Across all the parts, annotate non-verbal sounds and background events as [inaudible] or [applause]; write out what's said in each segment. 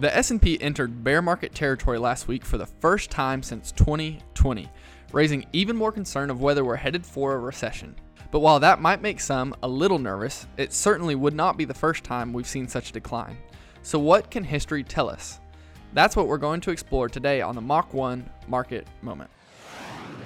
The S&P entered bear market territory last week for the first time since 2020, raising even more concern of whether we're headed for a recession. But while that might make some a little nervous, it certainly would not be the first time we've seen such a decline. So what can history tell us? That's what we're going to explore today on the Mach 1 Market Moment.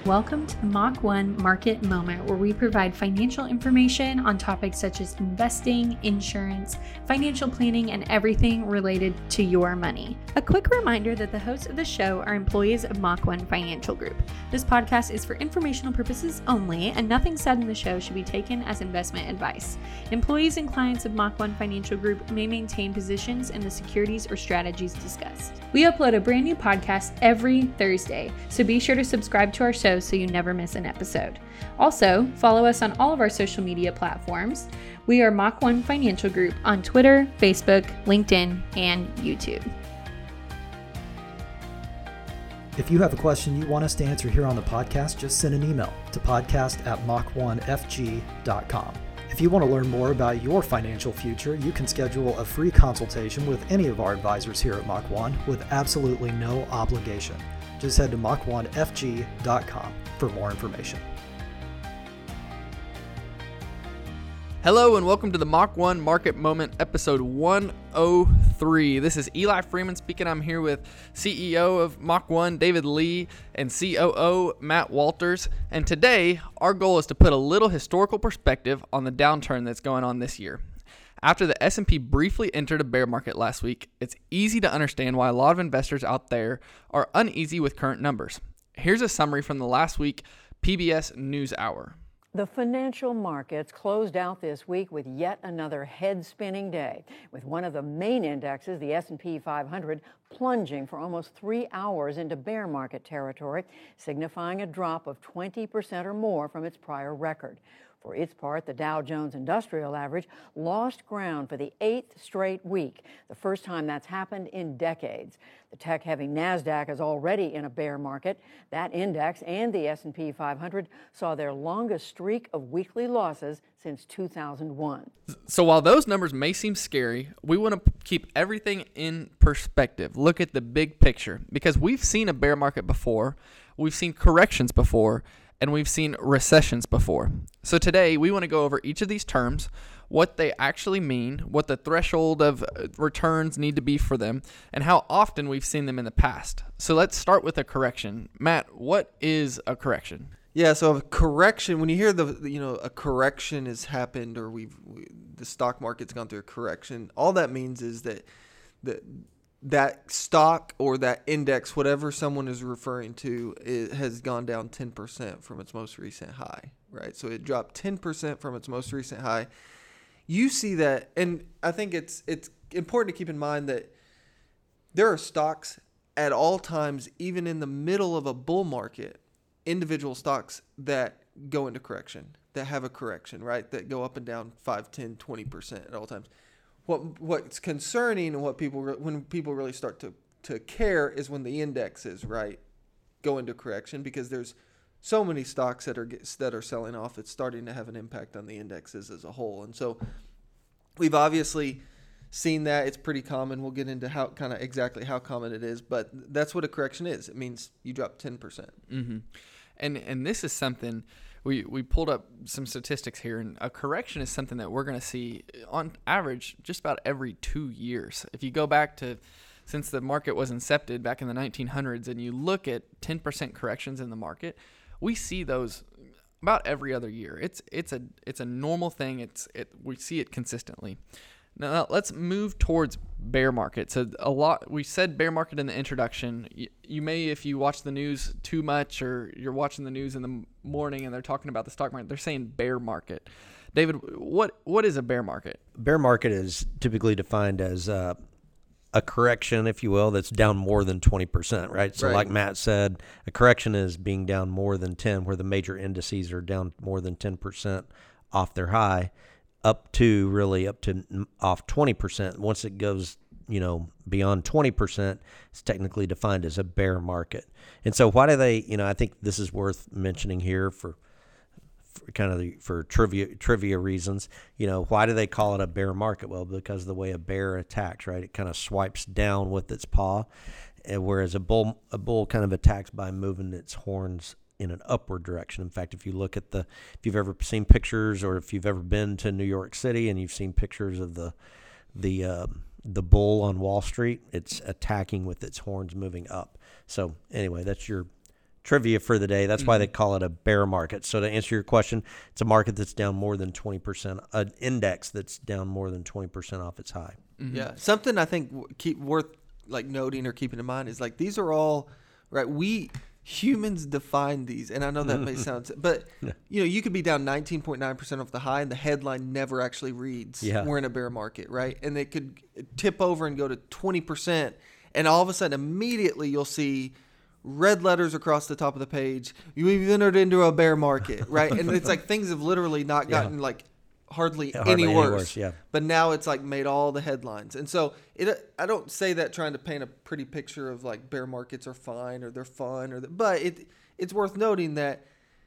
Welcome to the Mach 1 Market Moment, where we provide financial information on topics such as investing, insurance, financial planning, and everything related to your money. A quick reminder that the hosts of the show are employees of Mach 1 Financial Group. This podcast is for informational purposes only, and nothing said in the show should be taken as investment advice. Employees and clients of Mach 1 Financial Group may maintain positions in the securities or strategies discussed. We upload a brand new podcast every Thursday, so be sure to subscribe to our show so you never miss an episode. Also, follow us on all of our social media platforms. We are Mach 1 Financial Group on Twitter, Facebook, LinkedIn, and YouTube. If you have a question you want us to answer here on the podcast, just send an email to podcast at mach1fg.com. If you want to learn more about your financial future, you can schedule a free consultation with any of our advisors here at Mach 1 with absolutely no obligation just head to mach1fg.com for more information. Hello and welcome to the Mach 1 Market Moment episode 103. This is Eli Freeman speaking. I'm here with CEO of Mach 1, David Lee, and COO, Matt Walters. And today, our goal is to put a little historical perspective on the downturn that's going on this year. After the S&P briefly entered a bear market last week, it's easy to understand why a lot of investors out there are uneasy with current numbers. Here's a summary from the last week PBS NewsHour. The financial markets closed out this week with yet another head-spinning day, with one of the main indexes, the S&P 500, plunging for almost 3 hours into bear market territory, signifying a drop of 20% or more from its prior record. For its part, the Dow Jones Industrial Average lost ground for the eighth straight week, the first time that's happened in decades. The tech-heavy Nasdaq is already in a bear market. That index and the S&P 500 saw their longest streak of weekly losses since 2001. So while those numbers may seem scary, we want to keep everything in perspective. Look at the big picture because we've seen a bear market before, we've seen corrections before, and we've seen recessions before. So today we want to go over each of these terms, what they actually mean, what the threshold of uh, returns need to be for them, and how often we've seen them in the past. So let's start with a correction. Matt, what is a correction? Yeah, so a correction when you hear the you know a correction has happened or we've we, the stock market's gone through a correction, all that means is that the that stock or that index, whatever someone is referring to, it has gone down 10% from its most recent high, right? So it dropped 10% from its most recent high. You see that, and I think it's it's important to keep in mind that there are stocks at all times, even in the middle of a bull market, individual stocks that go into correction, that have a correction, right? That go up and down 5, 10, 20% at all times what what's concerning and what people when people really start to to care is when the indexes right go into correction because there's so many stocks that are that are selling off. It's starting to have an impact on the indexes as a whole. And so we've obviously seen that. It's pretty common. We'll get into how kind of exactly how common it is but that's what a correction is. It means you drop 10%. Mm-hmm. and and this is something we we pulled up some statistics here, and a correction is something that we're going to see on average just about every two years. If you go back to since the market was incepted back in the 1900s, and you look at 10% corrections in the market, we see those about every other year. It's it's a it's a normal thing. It's it we see it consistently. Now let's move towards bear market. So a lot we said bear market in the introduction. You, you, may, if you watch the news too much, or you're watching the news in the morning and they're talking about the stock market, they're saying bear market. David, what what is a bear market? Bear market is typically defined as uh, a correction, if you will, that's down more than twenty percent, right? So, right. like Matt said, a correction is being down more than ten, where the major indices are down more than ten percent off their high up to really up to off 20%. Once it goes, you know, beyond 20%, it's technically defined as a bear market. And so why do they, you know, I think this is worth mentioning here for for kind of the, for trivia trivia reasons. You know, why do they call it a bear market? Well, because of the way a bear attacks, right? It kind of swipes down with its paw, and whereas a bull a bull kind of attacks by moving its horns in an upward direction. In fact, if you look at the if you've ever seen pictures or if you've ever been to New York City and you've seen pictures of the the um, the bull on Wall Street, it's attacking with its horns moving up. So anyway, that's your trivia for the day. That's mm-hmm. why they call it a bear market. So to answer your question, it's a market that's down more than 20%, an index that's down more than 20% off its high. Mm-hmm. Yeah. Something I think keep worth like noting or keeping in mind is like these are all right. We humans define these and i know that may [laughs] sound but you know you could be down 19.9% off the high and the headline never actually reads yeah. we're in a bear market right and it could tip over and go to 20% and all of a sudden immediately you'll see red letters across the top of the page. You've entered into a bear market, right? and it's like things have literally not [laughs] gotten yeah. like hardly, hardly, any, worse. Worse. Yeah. But now it's like made all the headlines, and so it. I don't say that trying to paint a pretty picture of like bear markets are fine or they're fun or, the, but it. It's worth noting that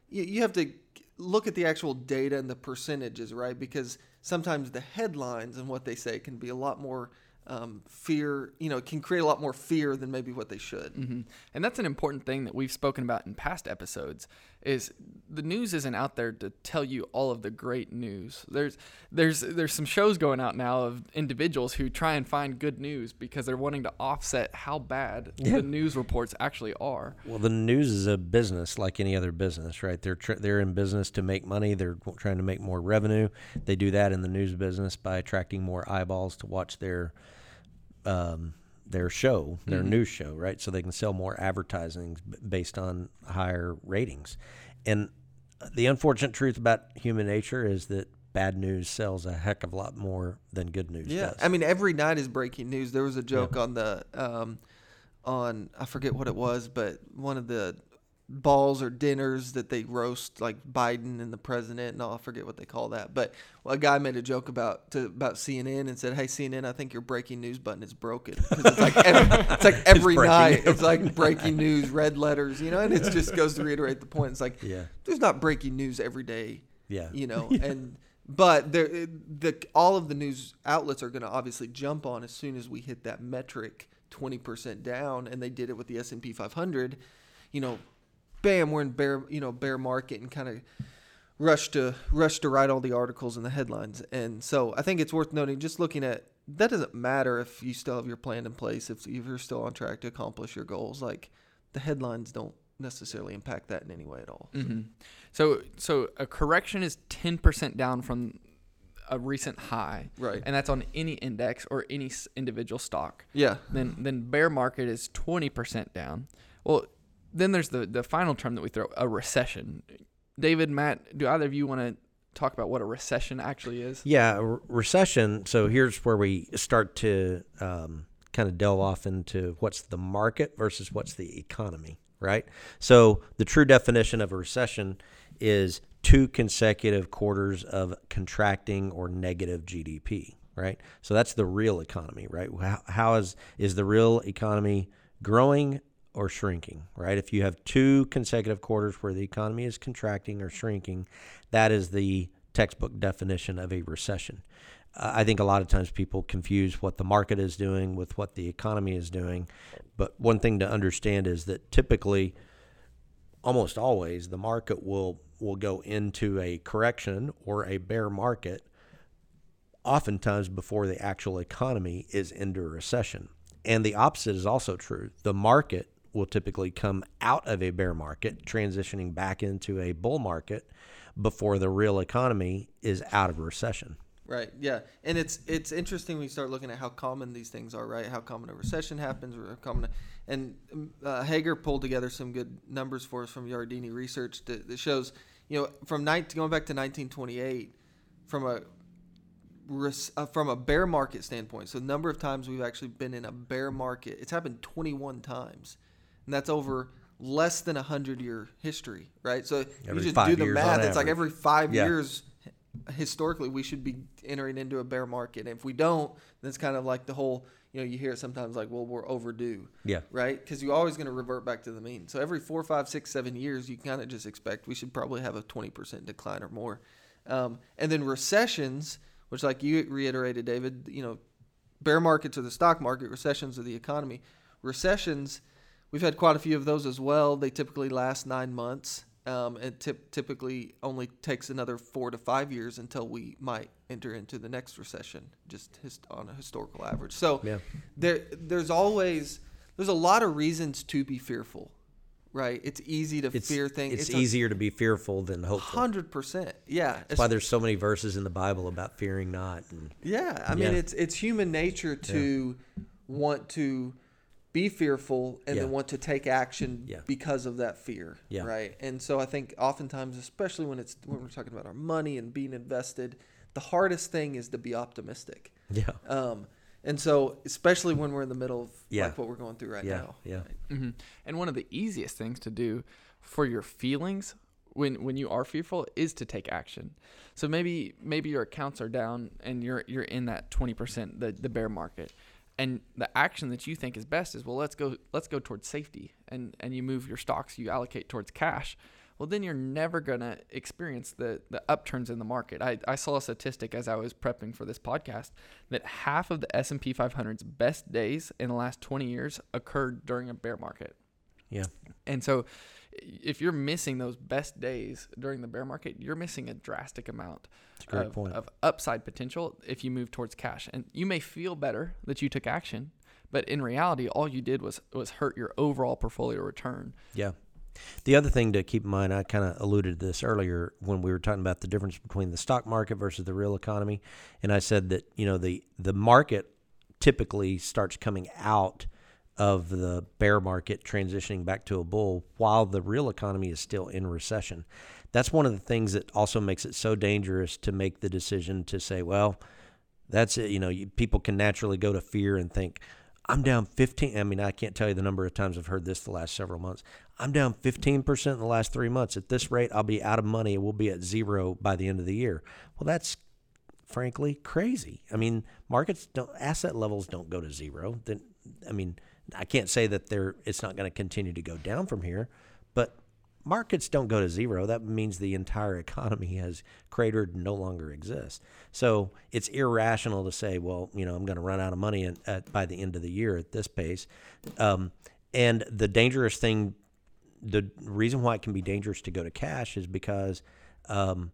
you, you have to look at the actual data and the percentages, right? Because sometimes the headlines and what they say can be a lot more um, fear, you know, can create a lot more fear than maybe what they should. Mm-hmm. And that's an important thing that we've spoken about in past episodes. Is the news isn't out there to tell you all of the great news. There's there's there's some shows going out now of individuals who try and find good news because they're wanting to offset how bad yeah. the news reports actually are. Well, the news is a business like any other business, right? They're tr- they're in business to make money. They're trying to make more revenue. They do that in the news business by attracting more eyeballs to watch their um, their show, their mm-hmm. news show, right? So they can sell more advertising based on higher ratings. And the unfortunate truth about human nature is that bad news sells a heck of a lot more than good news yeah. Does. I mean, every night is breaking news. There was a joke yeah. on the um, on I forget what it was, but one of the balls or dinners that they roast like Biden and the president and all, I forget what they call that. But well, a guy made a joke about to, about CNN and said, "Hey CNN, I think your breaking news button is broken." It's like every, it's like [laughs] every it's night it's like breaking news, red letters, you know, and it [laughs] just goes to reiterate the point. It's like yeah. there's not breaking news every day. Yeah. You know, [laughs] yeah. and but there the all of the news outlets are going to obviously jump on as soon as we hit that metric 20% down and they did it with the S&P 500. You know, bam, we're in bear, you know, bear market and kind of rush to rush to write all the articles and the headlines. And so I think it's worth noting, just looking at that doesn't matter if you still have your plan in place, if, if you're still on track to accomplish your goals. Like the headlines don't necessarily impact that in any way at all. Mm-hmm. So, so a correction is ten percent down from a recent high, right? And that's on any index or any individual stock. Yeah. Then, then bear market is twenty percent down. Well, then there's the the final term that we throw a recession. David, Matt, do either of you want to talk about what a recession actually is? Yeah, re- recession. So here's where we start to um, kind of delve off into what's the market versus what's the economy, right? So the true definition of a recession is two consecutive quarters of contracting or negative GDP, right? So that's the real economy, right? How, how is is the real economy growing or shrinking, right? If you have two consecutive quarters where the economy is contracting or shrinking, that is the textbook definition of a recession. Uh, I think a lot of times people confuse what the market is doing with what the economy is doing. But one thing to understand is that typically, almost always, the market will will go into a correction or a bear market oftentimes before the actual economy is into a recession. And the opposite is also true. The market will typically come out of a bear market, transitioning back into a bull market before the real economy is out of recession. Right. Yeah, and it's it's interesting when you start looking at how common these things are. Right. How common a recession happens, or how common. And uh, Hager pulled together some good numbers for us from Yardeni research that, that shows, you know, from 19, going back to 1928, from a uh, from a bear market standpoint. So, the number of times we've actually been in a bear market, it's happened 21 times and that's over less than a hundred year history, right? So every you just do the math. It's like every five yeah. years, historically, we should be entering into a bear market. And if we don't, then it's kind of like the whole you know, you hear it sometimes like, well, we're overdue. Yeah. Right? Because you're always going to revert back to the mean. So every four, five, six, seven years, you kind of just expect we should probably have a 20% decline or more. Um, and then recessions, which, like you reiterated, David, you know, bear markets are the stock market, recessions are the economy. Recessions, we've had quite a few of those as well. They typically last nine months. Um, it typ- typically only takes another four to five years until we might enter into the next recession, just his, on a historical average. So Yeah. there, there's always there's a lot of reasons to be fearful, right? It's easy to It's, fear things. it's, easier to be fearful than hopeful. Hundred percent, yeah. That's why there's so many verses in the Bible about fearing not. And Yeah, I mean Yeah. it's it's human nature to want to be fearful and then want to take action Yeah. because of that fear, Yeah. right? And so I think oftentimes, especially when it's when we're talking about our money and being invested, the hardest thing is to be optimistic. yeah, Um, and so especially when we're in the middle of Yeah. like what we're going through right yeah, now. yeah, hmm And one of the easiest things to do for your feelings when when you are fearful is to take action. So maybe maybe your accounts are down and you're you're in that twenty percent the the bear market, and the action that you think is best is well let's go let's go towards safety and and you move your stocks you allocate towards cash. Well, then you're never gonna experience the the upturns in the market. I, I saw a statistic as I was prepping for this podcast that half of the S and P 500's best days in the last 20 years occurred during a bear market. yeah. And so, if you're missing those best days during the bear market, you're missing a drastic amount a of, of upside potential if you move towards cash. And you may feel better that you took action, but in reality, all you did was was hurt your overall portfolio return. Yeah. The other thing to keep in mind, I kind of alluded to this earlier when we were talking about the difference between the stock market versus the real economy, and I said that you know the the market typically starts coming out of the bear market, transitioning back to a bull, while the real economy is still in recession. That's one of the things that also makes it so dangerous to make the decision to say, well, that's it. You know, you, people can naturally go to fear and think, I'm down 15. I mean, I can't tell you the number of times I've heard this the last several months. I'm down 15% in the last three months. At this rate, I'll be out of money we'll be at zero by the end of the year. Well, that's frankly crazy. I mean, markets don't, asset levels don't go to zero. Then, I mean, I can't say that they're, it's not going to continue to go down from here, but markets don't go to zero. That means the entire [laughs] economy has cratered and no longer exists. So it's irrational to say, well, you know, I'm going to run out of money at, at, by the end of the year at this pace. Um, and the dangerous thing, the reason why it can be dangerous to go to cash is because um,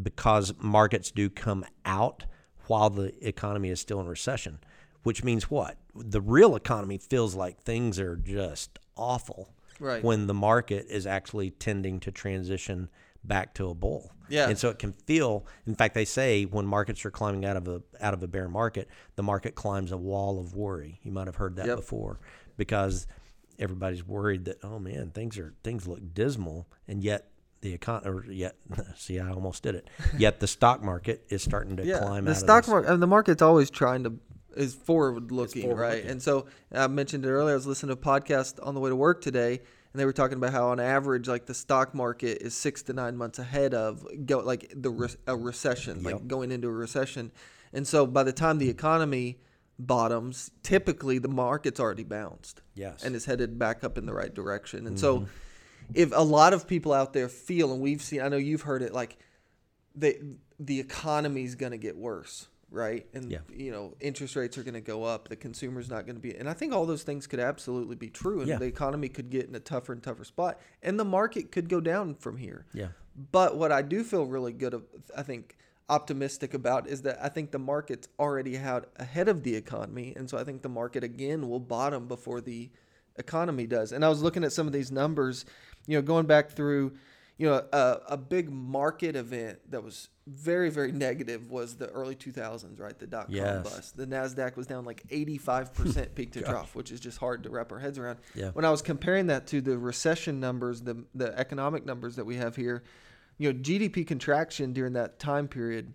because markets do come out while the economy is still in recession, which means what? The real economy feels like things are just awful Right. when the market is actually tending to transition back to a bull. Yeah. And so it can feel in fact they say when markets are climbing out of a out of a bear market, the market climbs a wall of worry. You might have heard that Yep. before because everybody's worried that oh man, things are things look dismal and yet the econ or yet [laughs] see I almost did it. [laughs] Yet the stock market is starting to yeah, climb the out stock market, and the market's always trying to is forward looking, right? And so I mentioned it earlier. I was listening to a podcast on the way to work today, and they were talking about how on average, like the stock market is six to nine months ahead of go like the re- a recession, like going into a recession. And so by the time the economy bottoms, typically the market's already bounced Yes. and is headed back up in the right direction. And so mm-hmm. if a lot of people out there feel, and we've seen, I know you've heard it, like the the economy's going to get worse, right? And Yeah. you know, interest rates are going to go up. The consumer's not going to be, and I think all those things could absolutely be true. And Yeah. the economy could get in a tougher and tougher spot, and the market could go down from here. Yeah. But what I do feel really good, of, I think, optimistic about is that I think the market's already had ahead of the economy, and so I think the market again will bottom before the economy does. And I was looking at some of these numbers, you know, going back through, you know, a, a big market event that was very very negative was the early 2000s, right? The dot com Yes. bust. The Nasdaq was down like 85% [laughs] peak to trough, which is just hard to wrap our heads around. Yeah. When I was comparing that to the recession numbers, the the economic numbers that we have here, you know, GDP contraction during that time period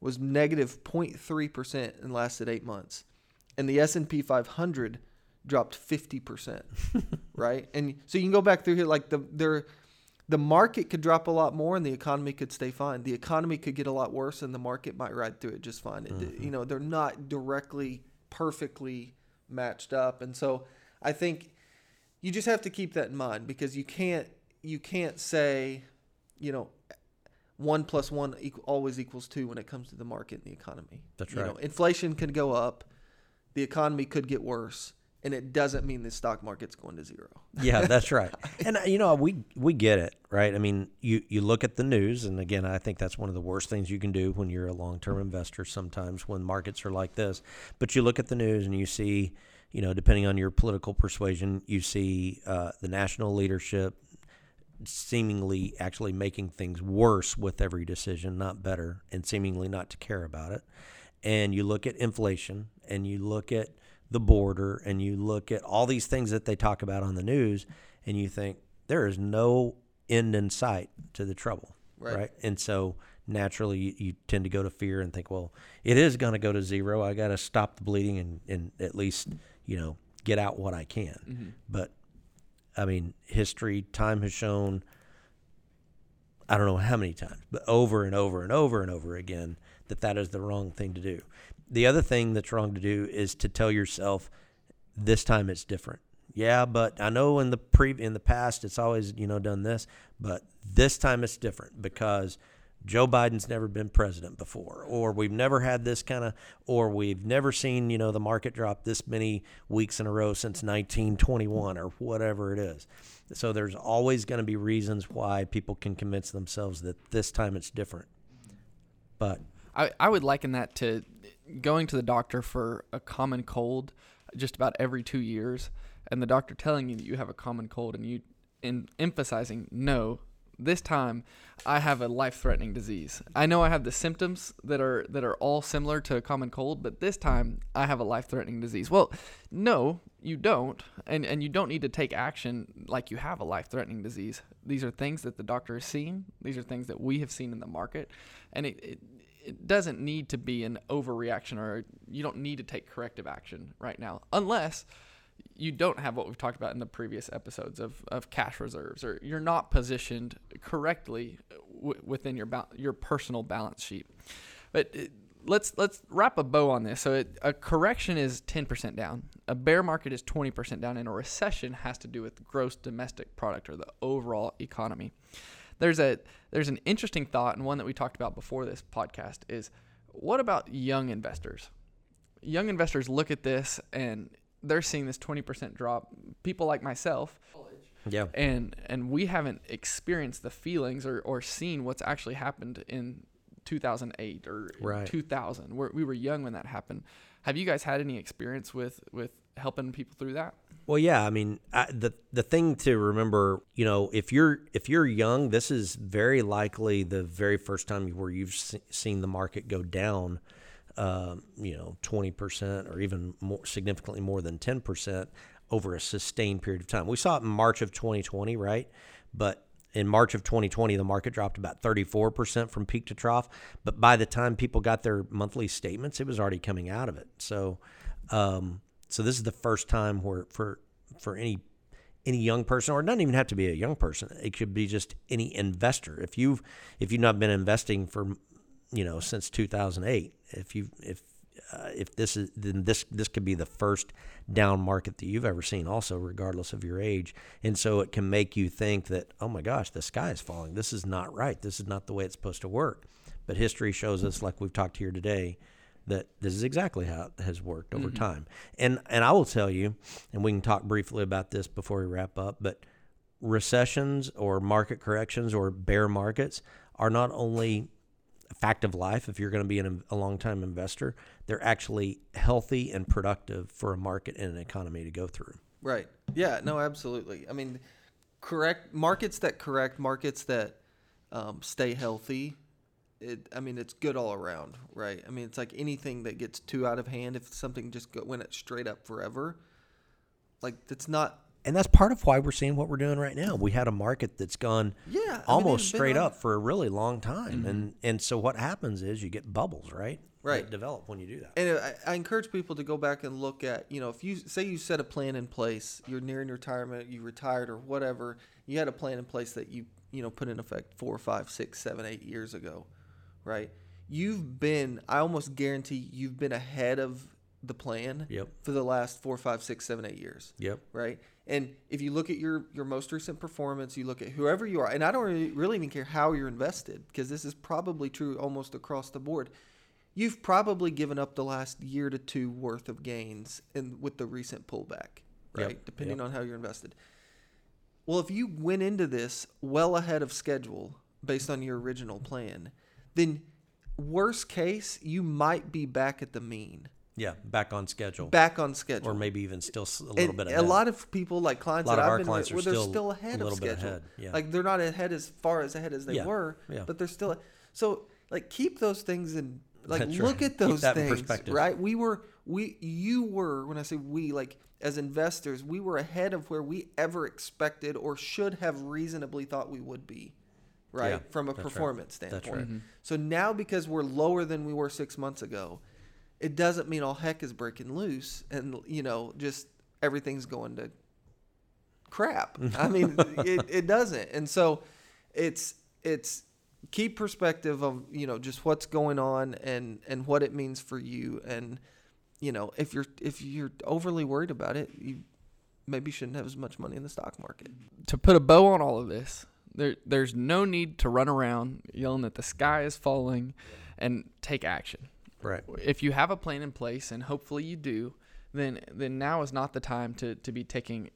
was negative 0.3% and lasted 8 months. And the S&P 500 dropped 50%, [laughs] right? And so you can go back through here like the there the market could drop a lot more and the economy could stay fine. The economy could get a lot worse and the market might ride through it just fine. It, mm-hmm. you know, they're not directly perfectly matched up. And so I think you just have to keep that in mind because you can't you can't say, you know, one plus one equal, always equals two when it comes to the market and the economy. That's you right. Know, inflation can go up, the economy could get worse, and it doesn't mean the stock market's going to zero. yeah, that's right. [laughs] And uh, you know, we we get it, right? I mean, you you look at the news, and again, I think that's one of the worst things you can do when you're a long term investor. Sometimes when markets are like this, but you look at the news and you see, you know, depending on your political persuasion, you see uh, the national leadership seemingly actually making things worse with every decision, not better, and seemingly not to care about it. And you look at inflation, and you look at the border and you look at all these things that they talk about on the news and you think there is no end in sight to the trouble right, right? and so naturally you, you, tend to go to fear and think well it is going to go to zero i got to stop the bleeding and, and at least you know get out what i can mm-hmm. but i mean history time has shown i don't know how many times but over and over and over and over again that that is the wrong thing to do the other thing that's wrong to do is to tell yourself this time it's different. Yeah, but I know in the pre in the past it's always, you know, done this, but this time it's different because Joe Biden's never been president before, or we've never had this kind of, or we've never seen, you know, the market drop this many weeks in a row since 1921 or whatever it is. So there's always going to be reasons why people can convince themselves that this time it's different. But I, I would liken that to going to the doctor for a common cold just about every two years, and the doctor telling you that you have a common cold, and you in emphasizing no, this time I have a life-threatening disease. I know I have the symptoms that are that are all similar to a common cold, but this time I have a life-threatening disease. Well, no, you don't, and and you don't need to take action like you have a life-threatening disease. These are things that the doctor has seen. These are things that we have seen in the market, and it, it it doesn't need to be an overreaction or you don't need to take corrective action right now unless you don't have what we've talked about in the previous episodes of, of cash reserves or you're not positioned correctly uh, w- within your ba- your personal balance sheet. But it, let's let's wrap a bow on this. So it, a correction is 10% down. A bear market is 20% down and a recession has to do with gross domestic product or the overall economy there's a there's an interesting thought and one that we talked about before this podcast is what about young investors? Young investors look at this and they're seeing this 20% drop. People like myself, yeah, and and we haven't experienced the feelings or or seen what's actually happened in 2008 or right. 2000. We're, we were young when that happened. Have you guys had any experience with with helping people through that? Well, yeah. I mean, I, the the thing to remember, you know, if you're if you're young, this is very likely the very first time where you've se- seen the market go down, um, you know, twenty percent or even more significantly more than ten percent over a sustained period of time. We saw it in March of 2020, right? But in March of 2020, the market dropped about 34% from peak to trough. But by the time people got their monthly statements, it was already coming out of it. So, um, so this is the first time where for for any any young person, or it doesn't even have to be a young person. It could be just any investor. If you've if you've not been investing for you know since 2008, if you if uh, if this is then this this could be the first down market that you've ever seen also regardless of your age and so it can make you think that oh my gosh the sky is falling this is not right this is not the way it's supposed to work but history shows us like we've talked here today that this is exactly how it has worked over mm-hmm. time. And and I will tell you, and we can talk briefly about this before we wrap up, but recessions or market corrections or bear markets are not only a fact of life if you're going to be an, a long time investor, they're actually healthy and productive for a market and an economy to go through. Right. Yeah, no, absolutely. I mean, correct markets that correct, markets that um, stay healthy it I mean it's good all around, right? I mean it's like anything that gets too out of hand if something just go, went it straight up forever, like it's not. And that's part of why we're seeing what we're doing right now. We had a market that's gone yeah almost mean, straight up for a really long time, mm-hmm. and and so what happens is you get bubbles, right? Right. That develop when you do that. And I, I encourage people to go back and look at you know if you say you set a plan in place, you're nearing retirement, you retired or whatever, you had a plan in place that you you know put in effect four, five, six, seven, eight years ago right? You've been, I almost guarantee you've been ahead of the plan Yep. for the last four, five, six, seven, eight years Yep. right? And if you look at your your most recent performance, you look at whoever you are, and I don't really, really even care how you're invested because this is probably true almost across the board. You've probably given up the last year to two worth of gains in with the recent pullback, right? Yep, Depending yep. on how you're invested. Well, if you went into this well ahead of schedule based on your original plan, then worst case, you might be back at the mean, Yeah. Back on schedule. back on schedule or maybe even still a little and bit ahead. a lot of people like clients A lot that of I've our been clients with, are still still a ahead little of bit schedule. ahead, yeah. Like they're not ahead as far as ahead as they Yeah, were, yeah. but they're still. So like keep those things in. Like That's look right. at those things, right? We were we you were when I say we like as investors, we were ahead of where we ever expected or should have reasonably thought we would be, right? Yeah, From a that's right. performance That's standpoint. right. Mm-hmm. So now because we're lower than we were six months ago, it doesn't mean all heck is breaking loose and you know just everything's going to crap. [laughs] I mean, it, it doesn't. And so it's it's keep perspective of you know just what's going on and and what it means for you and you know if you're if you're overly worried about it you maybe shouldn't have as much money in the stock market to put a bow on all of this, there there's no need to run around yelling that the sky is falling and take action. right. If you have a plan in place and hopefully you do, then then now is not the time to, to be taking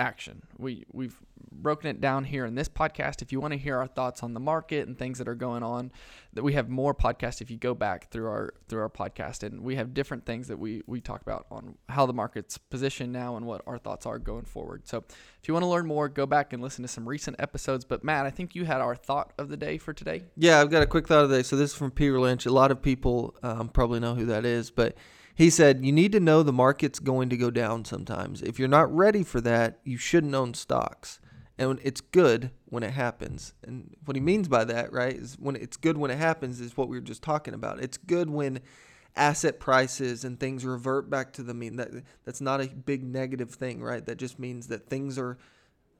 action. We we've broken it down here in this podcast. If you want to hear our thoughts on the market and things that are going on, that we have more podcasts if you go back through our through our podcast and we have different things that we we talk about on how the market's positioned now and what our thoughts are going forward. So if you want to learn more, go back and listen to some recent episodes. But Matt, I think you had our thought of the day for today. Yeah, I've got a quick thought of the day. So this is from Peter Lynch. A lot of people um, probably know who that is, but he said you need to know the market's going to go down sometimes. If you're not ready for that, you shouldn't own stocks. And it's good when it happens. And what he means by that, right, is when it's good when it happens is what we were just talking about. It's good when asset prices and things revert back to the mean. That that's not a big negative thing, right? That just means that things are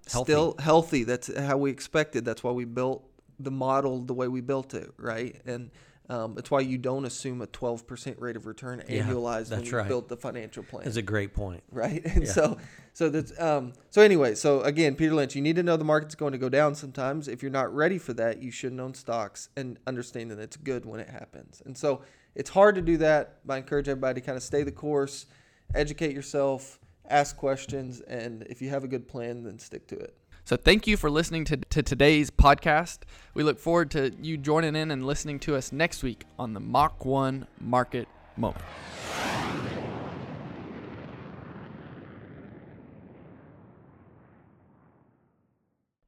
Healthy. still healthy. That's how we expected. That's why we built the model the way we built it, right? And um, it's why you don't assume a 12% rate of return Yeah, annualized when you right. built the financial plan That's a great point. right? [laughs] And Yeah. so, so that's um, so anyway. So again, Peter Lynch, you need to know the market's going to go down sometimes. If you're not ready for that, you shouldn't own stocks and understand that it's good when it happens. And so it's hard to do that. But I encourage everybody to kind of stay the course, educate yourself, ask questions, and if you have a good plan, then stick to it. So thank you for listening to, to today's podcast. We look forward to you joining in and listening to us next week on the Mach 1 Market Moment.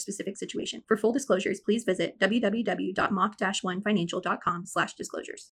specific situation. For full disclosures, please visit www.mach-1financial.com slash disclosures.